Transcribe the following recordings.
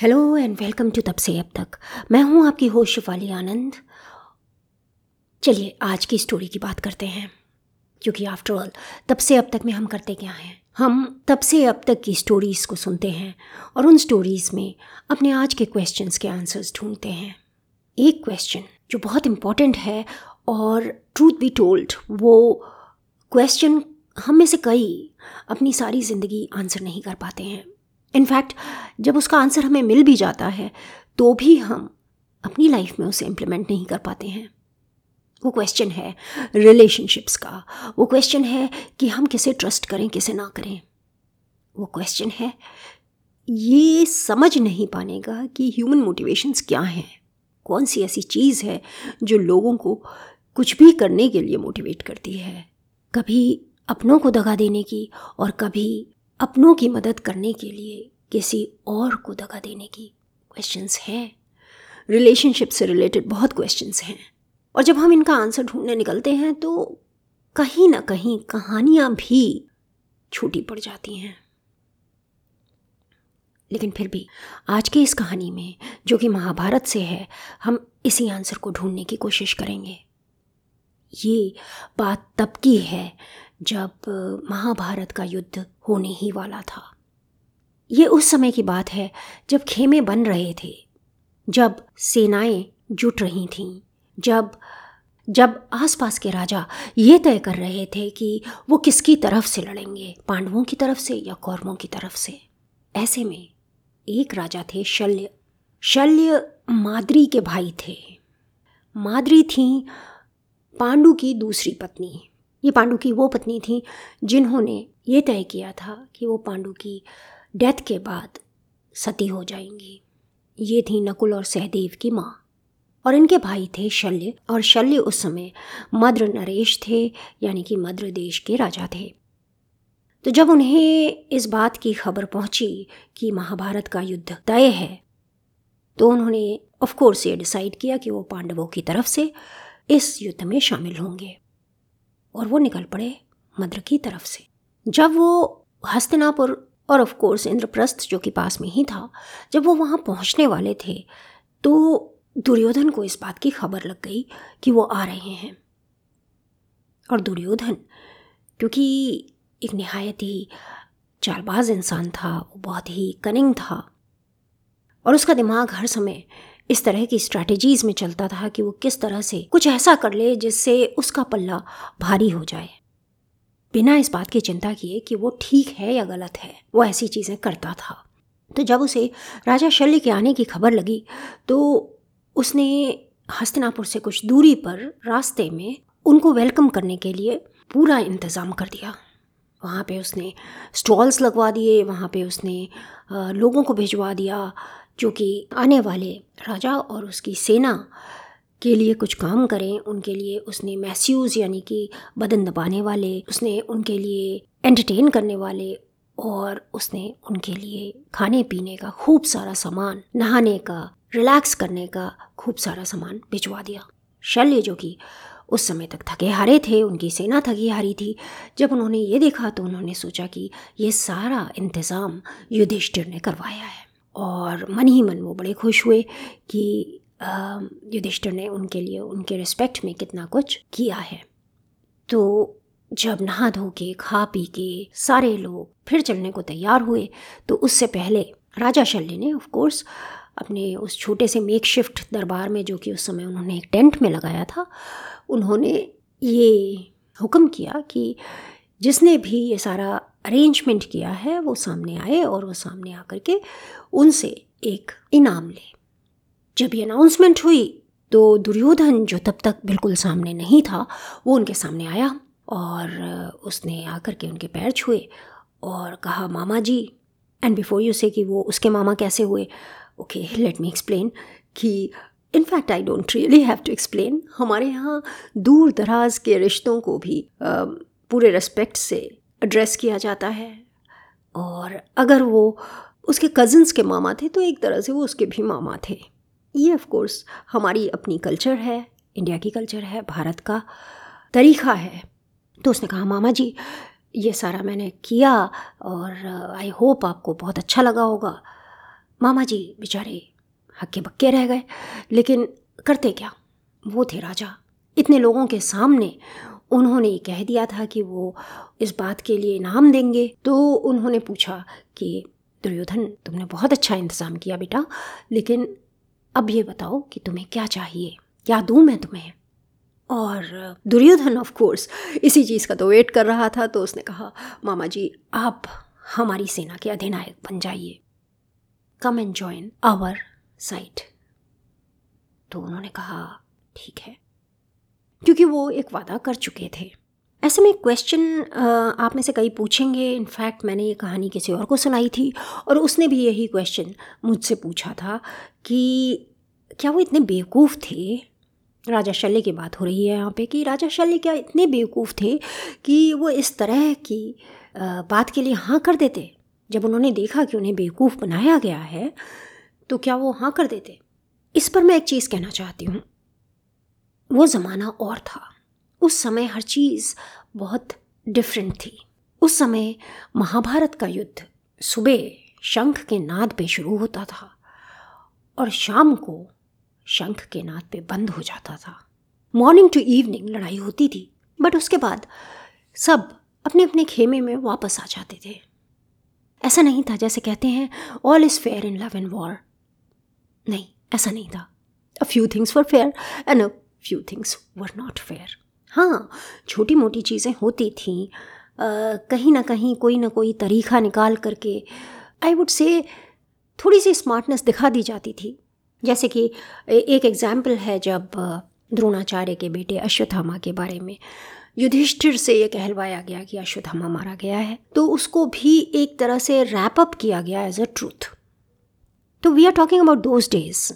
Hello and welcome to तब से अब तक मैं हूँ आपकी होश शिफाली आनंद। चलिए, आज की स्टोरी की बात करते हैं। क्योंकि आफ्टर ऑल तब से अब तक में हम करते क्या हैं? हम तब से अब तक की स्टोरीज़ को सुनते हैं और उन स्टोरीज़ में अपने आज के क्वेश्चंस के आंसर्स ढूंढते हैं। एक क्वेश्चन जो बहुत इंपॉर्टेंट है और ट्रूथ बी टोल्ड वो क्वेश्चन हम में से कई अपनी सारी ज़िंदगी आंसर नहीं कर पाते हैं। इनफैक्ट जब उसका आंसर हमें मिल भी जाता है तो भी हम अपनी लाइफ में उसे इम्प्लीमेंट नहीं कर पाते हैं। वो क्वेश्चन है रिलेशनशिप्स का। वो क्वेश्चन है कि हम किसे ट्रस्ट करें, किसे ना करें। वो क्वेश्चन है, ये समझ नहीं पाने का कि ह्यूमन मोटिवेशंस क्या हैं। कौन सी ऐसी चीज़ है जो लोगों को कुछ भी करने के लिए मोटिवेट करती है? कभी अपनों को दगा देने की और कभी अपनों की मदद करने के लिए किसी और को दगा देने की क्वेश्चंस हैं। रिलेशनशिप से रिलेटेड बहुत क्वेश्चंस हैं। और जब हम इनका आंसर ढूँढने निकलते हैं तो कहीं ना कहीं कहानियाँ भी छोटी पड़ जाती हैं। लेकिन फिर भी, आज की इस कहानी में, जो कि महाभारत से है, हम इसी आंसर को ढूँढने की कोशिश करेंगे। ये बात तब की है जब महाभारत का युद्ध होने ही वाला था। ये उस समय की बात है जब खेमे बन रहे थे, जब सेनाएँ जुट रही थीं, जब जब आसपास के राजा ये तय कर रहे थे कि वो किसकी तरफ़ से लड़ेंगे, पांडवों की तरफ़ से या कौरवों की तरफ़ से। ऐसे में एक राजा थे शल्य शल्य माद्री के भाई थे। माद्री थी पांडु की दूसरी पत्नी। ये पांडु की वो पत्नी थी जिन्होंने ये तय किया था कि वो पांडु की डेथ के बाद सती हो जाएँगी। ये थी नकुल और सहदेव की माँ। और इनके भाई थे शल्य और शल्य उस समय मद्र नरेश थे, यानी कि मद्र देश के राजा थे। तो जब उन्हें इस बात की खबर पहुँची कि महाभारत का युद्ध तय है तो उन्होंने ऑफ़ कोर्स ये डिसाइड किया कि वो पांडवों की तरफ़ से इस युद्ध में शामिल होंगे। और वो निकल पड़े मद्र की तरफ़ से। जब वो हस्तिनापुर और ऑफ़ कोर्स इंद्रप्रस्थ जो कि पास में ही था, जब वो वहाँ पहुँचने वाले थे तो दुर्योधन को इस बात की खबर लग गई कि वो आ रहे हैं। और दुर्योधन, क्योंकि एक नहायत ही चालबाज इंसान था, वो बहुत ही कनिंग था। और उसका दिमाग हर समय इस तरह की स्ट्रैटेजीज में चलता था कि वो किस तरह से कुछ ऐसा कर ले जिससे उसका पल्ला भारी हो जाए। बिना इस बात की चिंता किए कि वो ठीक है या गलत है, वो ऐसी चीज़ें करता था। तो जब उसे राजा शल्य के आने की खबर लगी तो उसने हस्तिनापुर से कुछ दूरी पर रास्ते में उनको वेलकम करने के लिए पूरा इंतज़ाम कर दिया। वहाँ पे उसने स्टॉल्स लगवा दिए, वहाँ पे उसने लोगों को भिजवा दिया जो कि आने वाले राजा और उसकी सेना के लिए कुछ काम करें, उनके लिए उसने मैस्यूज़ यानी कि बदन दबाने वाले, उसने उनके लिए एंटरटेन करने वाले और उसने उनके लिए खाने पीने का खूब सारा सामान, नहाने का रिलैक्स करने का खूब सारा सामान भिजवा दिया। शल्य जो कि उस समय तक थके हारे थे, उनकी सेना थकी हारी थी। जब उन्होंने ये देखा तो उन्होंने सोचा कि ये सारा इंतज़ाम युधिष्ठिर ने करवाया है। और मन ही मन वो बड़े खुश हुए कि युधिष्ठिर ने उनके लिए, उनके रिस्पेक्ट में कितना कुछ किया है। तो जब नहा धो के, खा पी के सारे लोग फिर चलने को तैयार हुए तो उससे पहले राजा शल्य ने ऑफ़ कोर्स अपने उस छोटे से मेक शिफ्ट दरबार में, जो कि उस समय उन्होंने एक टेंट में लगाया था, उन्होंने ये हुक्म किया कि जिसने भी ये सारा अरेंजमेंट किया है वो सामने आए और वो सामने आकर के उनसे एक इनाम ले। जब ये अनाउंसमेंट हुई तो दुर्योधन जो तब तक बिल्कुल सामने नहीं था वो उनके सामने आया और उसने आकर के उनके पैर छुए और कहा मामा जी एंड बिफोर यू से कि वो उसके मामा कैसे हुए? ओके लेट मी एक्सप्लेन कि in fact I don't really have to explain हमारे यहाँ दूर दराज के रिश्तों को भी uh, पूरे रिस्पेक्ट से एड्रेस किया जाता है। और अगर वो उसके कज़न्स के मामा थे तो एक तरह से वो उसके भी मामा थे। ये ऑफ़ कोर्स हमारी अपनी कल्चर है इंडिया की कल्चर है, भारत का तरीक़ा है। तो उसने कहा, मामा जी, ये सारा मैंने किया और आई होप आपको बहुत अच्छा लगा होगा। मामा जी बेचारे हक्के बक्के रह गए, लेकिन करते क्या? वो थे राजा। इतने लोगों के सामने उन्होंने ये कह दिया था कि वो इस बात के लिए इनाम देंगे। तो उन्होंने पूछा कि, दुर्योधन, तुमने बहुत अच्छा इंतज़ाम किया बेटा, लेकिन अब ये बताओ कि तुम्हें क्या चाहिए? क्या दूँ मैं तुम्हें? और दुर्योधन ऑफ़ कोर्स इसी चीज़ का तो वेट कर रहा था तो उसने कहा, मामा जी, आप हमारी सेना के अधिनायक बन जाइए। Come and join our side तो उन्होंने कहा, ठीक है क्योंकि वो एक वादा कर चुके थे। ऐसे में क्वेश्चन आप में से कई पूछेंगे। इनफैक्ट मैंने ये कहानी किसी और को सुनाई थी और उसने भी यही क्वेश्चन मुझसे पूछा था कि क्या वो इतने बेवकूफ़ थे? राजा शल्य की बात हो रही है यहाँ पे कि राजा शल्य क्या इतने बेवकूफ़ थे कि वो इस तरह की बात के लिए हाँ कर देते? जब उन्होंने देखा कि उन्हें बेवकूफ़ बनाया गया है तो क्या वो हाँ कर देते? इस पर मैं एक चीज़ कहना चाहती हूँ। वो ज़माना और था। उस समय हर चीज़ बहुत डिफरेंट थी। उस समय महाभारत का युद्ध सुबह शंख के नाद पे शुरू होता था और शाम को शंख के नाद पे बंद हो जाता था। मॉर्निंग टू इवनिंग लड़ाई होती थी बट उसके बाद सब अपने अपने खेमे में वापस आ जाते थे। ऐसा नहीं था जैसे कहते हैं all is fair in love and war नहीं, ऐसा नहीं था। A few things for fair and few things were not fair हाँ छोटी मोटी चीज़ें होती थीं। कहीं ना कहीं कोई ना कोई तरीका निकाल करके आई वुड से थोड़ी सी स्मार्टनेस दिखा दी जाती थी। जैसे कि एक एग्ज़ाम्पल है जब द्रोणाचार्य के बेटे अश्वत्थामा के बारे में। युधिष्ठिर से ये कहलवाया गया कि अश्वत्थामा मारा गया है। तो उसको भी एक तरह से रैप अप किया गया एज अ ट्रूथ तो we are talking about those days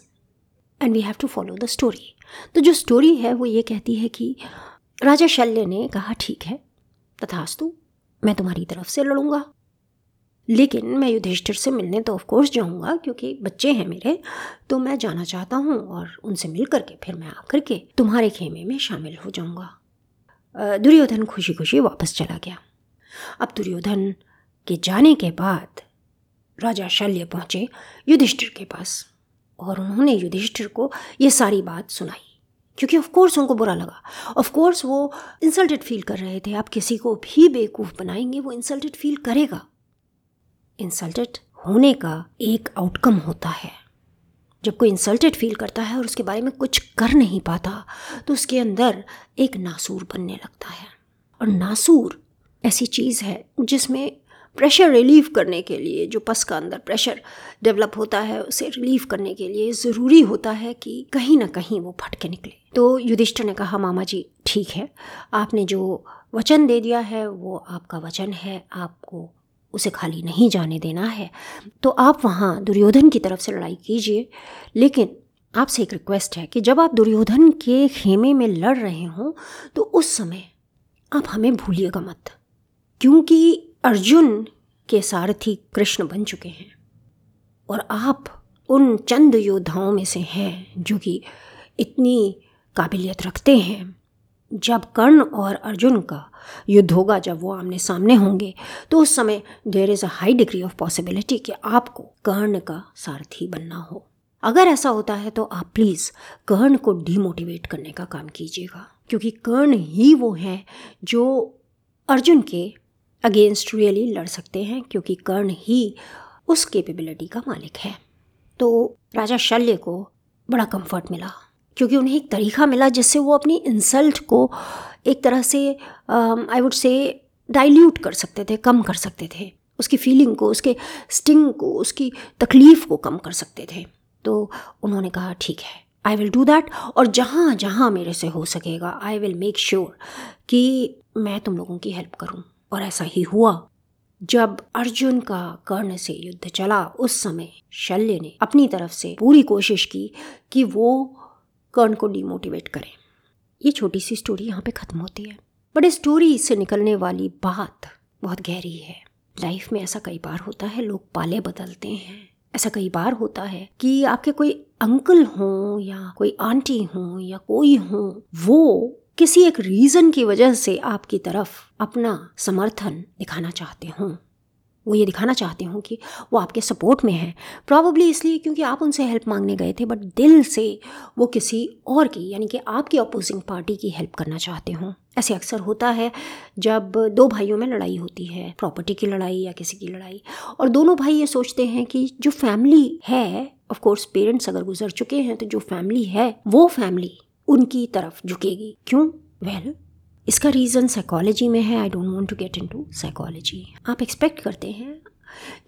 and we have to follow the story तो जो स्टोरी है, वो ये कहती है कि राजा शल्य ने कहा, ठीक है, तथास्तु, मैं तुम्हारी तरफ़ से लड़ूँगा। लेकिन मैं युधिष्ठिर से मिलने तो ऑफकोर्स जाऊँगा, क्योंकि बच्चे हैं मेरे तो मैं जाना चाहता हूँ और उनसे मिल करके फिर मैं आकर के तुम्हारे खेमे में शामिल हो जाऊँगा। दुर्योधन खुशी खुशी वापस चला गया। अब दुर्योधन के जाने के बाद राजा शल्य पहुँचे युधिष्ठिर के पास। और उन्होंने युधिष्ठिर को ये सारी बात सुनाई। क्योंकि ऑफ़ कोर्स उनको बुरा लगा। ऑफ़ कोर्स वो इंसल्टेड फील कर रहे थे। आप किसी को भी बेवकूफ़ बनाएँगे, वो इंसल्टेड फील करेगा। इंसल्टेड होने का एक आउटकम होता है। जब कोई इंसल्टेड फील करता है और उसके बारे में कुछ कर नहीं पाता तो उसके अंदर एक नासूर बनने लगता है। और नासूर ऐसी चीज़ है जिसमें प्रेशर रिलीव करने के लिए, जो पस का अंदर प्रेशर डेवलप होता है, उसे रिलीव करने के लिए ज़रूरी होता है कि कहीं ना कहीं वो फट के निकले। तो युधिष्ठर ने कहा, मामा जी, ठीक है। आपने जो वचन दे दिया है, वो आपका वचन है। आपको उसे खाली नहीं जाने देना है। तो आप वहाँ दुर्योधन की तरफ़ से लड़ाई कीजिए। लेकिन आपसे एक रिक्वेस्ट है कि जब आप दुर्योधन के खेमे में लड़ रहे हों तो उस समय आप हमें भूलिएगा मत। क्योंकि अर्जुन के सारथी कृष्ण बन चुके हैं। और आप उन चंद योद्धाओं में से हैं जो कि इतनी काबिलियत रखते हैं। जब कर्ण और अर्जुन का युद्ध होगा, जब वो आमने सामने होंगे तो उस समय there is a high degree of possibility कि आपको कर्ण का सारथी बनना हो। अगर ऐसा होता है तो आप प्लीज़ कर्ण को डीमोटिवेट करने का काम कीजिएगा। क्योंकि कर्ण ही वो हैं जो अर्जुन के अगेंस्ट रियली लड़ सकते हैं क्योंकि कर्ण ही उस कैपेबिलिटी का मालिक है। तो राजा शल्य को बड़ा कंफर्ट मिला, क्योंकि उन्हें एक तरीका मिला जिससे वो अपनी इंसल्ट को एक तरह से आई वुड से डाइल्यूट कर सकते थे, कम कर सकते थे। उसकी फीलिंग को, उसके स्टिंग को, उसकी तकलीफ़ को कम कर सकते थे। तो उन्होंने कहा, ठीक है आई विल डू दैट और जहाँ जहाँ मेरे से हो सकेगा आई विल मेक श्योर कि मैं तुम लोगों की हेल्प करूँ। और ऐसा ही हुआ। जब अर्जुन का कर्ण से युद्ध चला, उस समय शल्य ने अपनी तरफ़ से पूरी कोशिश की कि वो कर्ण को डिमोटिवेट करें। ये छोटी सी स्टोरी यहाँ पे ख़त्म होती है। बट इस स्टोरी से निकलने वाली बात बहुत गहरी है। लाइफ में ऐसा कई बार होता है, लोग पाले बदलते हैं। ऐसा कई बार होता है कि आपके कोई अंकल हों या कोई आंटी हों या कोई हो, वो किसी एक रीज़न की वजह से आपकी तरफ़ अपना समर्थन दिखाना चाहते हों। वो ये दिखाना चाहते हों कि वो आपके सपोर्ट में है। प्रॉबली इसलिए क्योंकि आप उनसे हेल्प मांगने गए थे बट दिल से वो किसी और की, यानी कि आपकी अपोजिंग पार्टी की हेल्प करना चाहते हों। ऐसे अक्सर होता है जब दो भाइयों में लड़ाई होती है प्रॉपर्टी की लड़ाई या किसी की लड़ाई, और दोनों भाई ये सोचते हैं कि जो फैमिली है ऑफ़ कोर्स पेरेंट्स अगर गुजर चुके हैं तो जो फैमिली है, वो फैमिली उनकी तरफ़ झुकेगी। क्यों? वेल well, इसका रीज़न साइकोलॉजी में है। I don't want to get into psychology आप एक्सपेक्ट करते हैं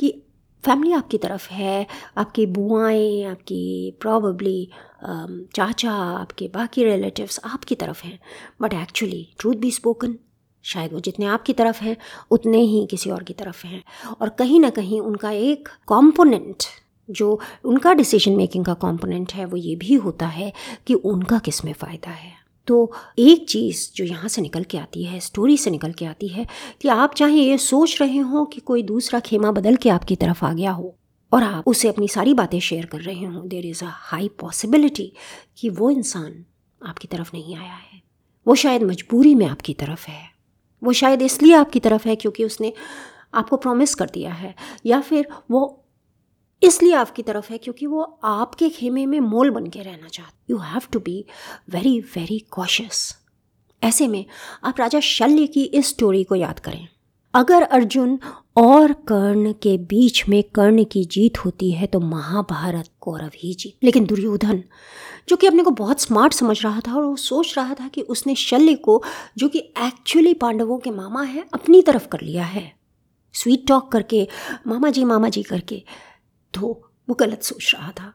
कि फैमिली आपकी तरफ़ है आपकी बुआएँ आपकी प्रॉबली um, चाचा आपके बाकी रिलेटिव्स आपकी तरफ़ हैं। But actually truth be spoken शायद वो जितने आपकी तरफ़ हैं उतने ही किसी और की तरफ़ हैं। और कहीं ना कहीं उनका एक कॉम्पोनेंट जो उनका डिसीज़न मेकिंग का कॉम्पोनेंट है, वो ये भी होता है कि उनका किसमें फ़ायदा है। तो एक चीज़ जो यहाँ से निकल के आती है स्टोरी से निकल के आती है कि आप चाहे ये सोच रहे हो कि कोई दूसरा खेमा बदल के आपकी तरफ़ आ गया हो और आप उसे अपनी सारी बातें शेयर कर रहे हों there is a high possibility कि वो इंसान आपकी तरफ़ नहीं आया है। वो शायद मजबूरी में आपकी तरफ़ है। वो शायद इसलिए आपकी तरफ़ है क्योंकि उसने आपको प्रॉमिस कर दिया है या फिर वो इसलिए आपकी तरफ़ है क्योंकि वो आपके खेमे में मोल बन के रहना चाहते you have to be very very cautious ऐसे में आप राजा शल्य की इस स्टोरी को याद करें। अगर अर्जुन और कर्ण के बीच में कर्ण की जीत होती है तो महाभारत कौरव ही जीत। लेकिन दुर्योधन, जो कि अपने को बहुत स्मार्ट समझ रहा था और वो सोच रहा था कि उसने शल्य को, जो कि एक्चुअली पांडवों के मामा है, अपनी तरफ़ कर लिया है। स्वीट टॉक करके, मामा जी मामा जी करके। तो वो गलत सोच रहा था।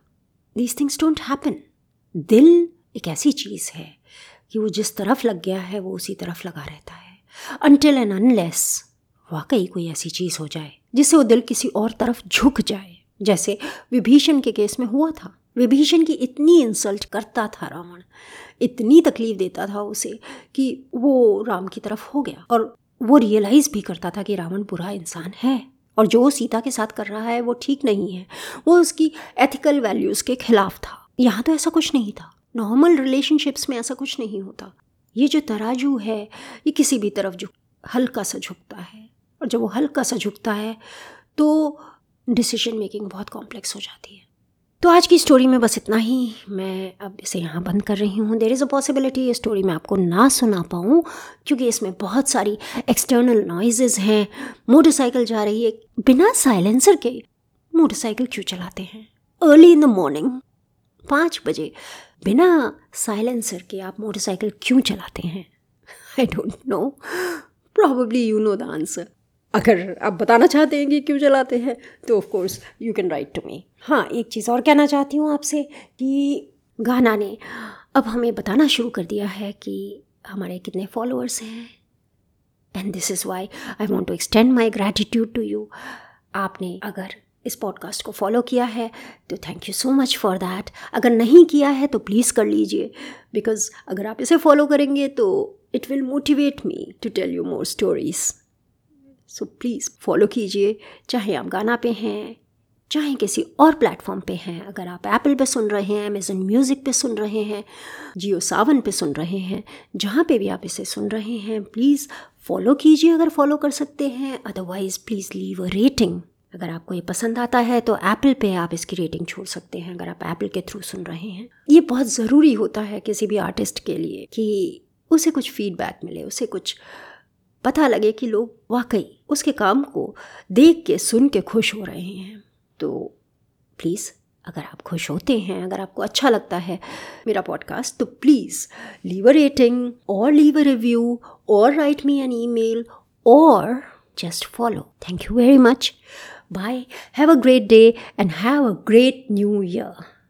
दीज थिंग्स डोंट हैपन दिल एक ऐसी चीज़ है कि वो जिस तरफ़ लग गया है, वो उसी तरफ़ लगा रहता है। अनटिल एंड अनलेस वाकई कोई ऐसी चीज़ हो जाए, जिससे वो दिल किसी और तरफ़ झुक जाए। जैसे विभीषण के केस में हुआ था। विभीषण की इतनी इंसल्ट करता था रावण, इतनी तकलीफ़ देता था उसे कि वो राम की तरफ़ हो गया। और वो रियलाइज़ भी करता था कि रावण बुरा इंसान है। और जो सीता के साथ कर रहा है, वो ठीक नहीं है। वो उसकी एथिकल वैल्यूज़ के खिलाफ था। यहाँ तो ऐसा कुछ नहीं था। नॉर्मल रिलेशनशिप्स में ऐसा कुछ नहीं होता। ये जो तराजू है, ये किसी भी तरफ़ झुक, हल्का सा झुकता है। और जब वो हल्का सा झुकता है तो डिसीज़न मेकिंग बहुत कॉम्प्लेक्स हो जाती है। तो आज की स्टोरी में बस इतना ही। मैं अब इसे यहाँ बंद कर रही हूँ। देर इज़ अ पॉसिबिलिटी ये स्टोरी मैं आपको ना सुना पाऊँ, क्योंकि इसमें बहुत सारी एक्सटर्नल नॉइजेज़ हैं। मोटरसाइकिल जा रही है। बिना साइलेंसर के मोटरसाइकिल क्यों चलाते हैं? अर्ली इन द मॉर्निंग पाँच बजे, बिना साइलेंसर के आप मोटरसाइकिल क्यों चलाते हैं? I don't know probably you know the answer अगर आप बताना चाहते हैं कि क्यों चलाते हैं तो of course you can write to me हाँ एक चीज़ और कहना चाहती हूँ आपसे कि गाना ने अब हमें बताना शुरू कर दिया है कि हमारे कितने फॉलोअर्स हैं। And this is why I want to extend my gratitude to you आपने अगर इस पॉडकास्ट को फॉलो किया है तो thank you so much for that अगर नहीं किया है तो प्लीज़ कर लीजिए। बिकॉज़ अगर आप इसे फॉलो करेंगे तो it will motivate me to tell you more stories so please follow कीजिए, चाहे आप गाना पे हैं, चाहे किसी और प्लेटफॉर्म पे हैं। अगर आप एप्पल पे सुन रहे हैं अमेजन म्यूज़िक पे सुन रहे हैं जियो सावन पे सुन रहे हैं, जहाँ पे भी आप इसे सुन रहे हैं प्लीज़ फॉलो कीजिए अगर फॉलो कर सकते हैं। Otherwise please leave a rating अगर आपको ये पसंद आता है तो एप्पल पे आप इसकी रेटिंग छोड़ सकते हैं, अगर आप एप्पल के थ्रू सुन रहे हैं। ये बहुत ज़रूरी होता है किसी भी आर्टिस्ट के लिए कि उसे कुछ फीडबैक मिले, उसे कुछ पता लगे कि लोग वाकई उसके काम को देख के, सुन के खुश हो रहे हैं। तो प्लीज़ अगर आप खुश होते हैं, अगर आपको अच्छा लगता है मेरा पॉडकास्ट तो प्लीज़ लीव अ रेटिंग और लीव अ रिव्यू और write me an email और just follow thank you very much bye have a great day and have a great new year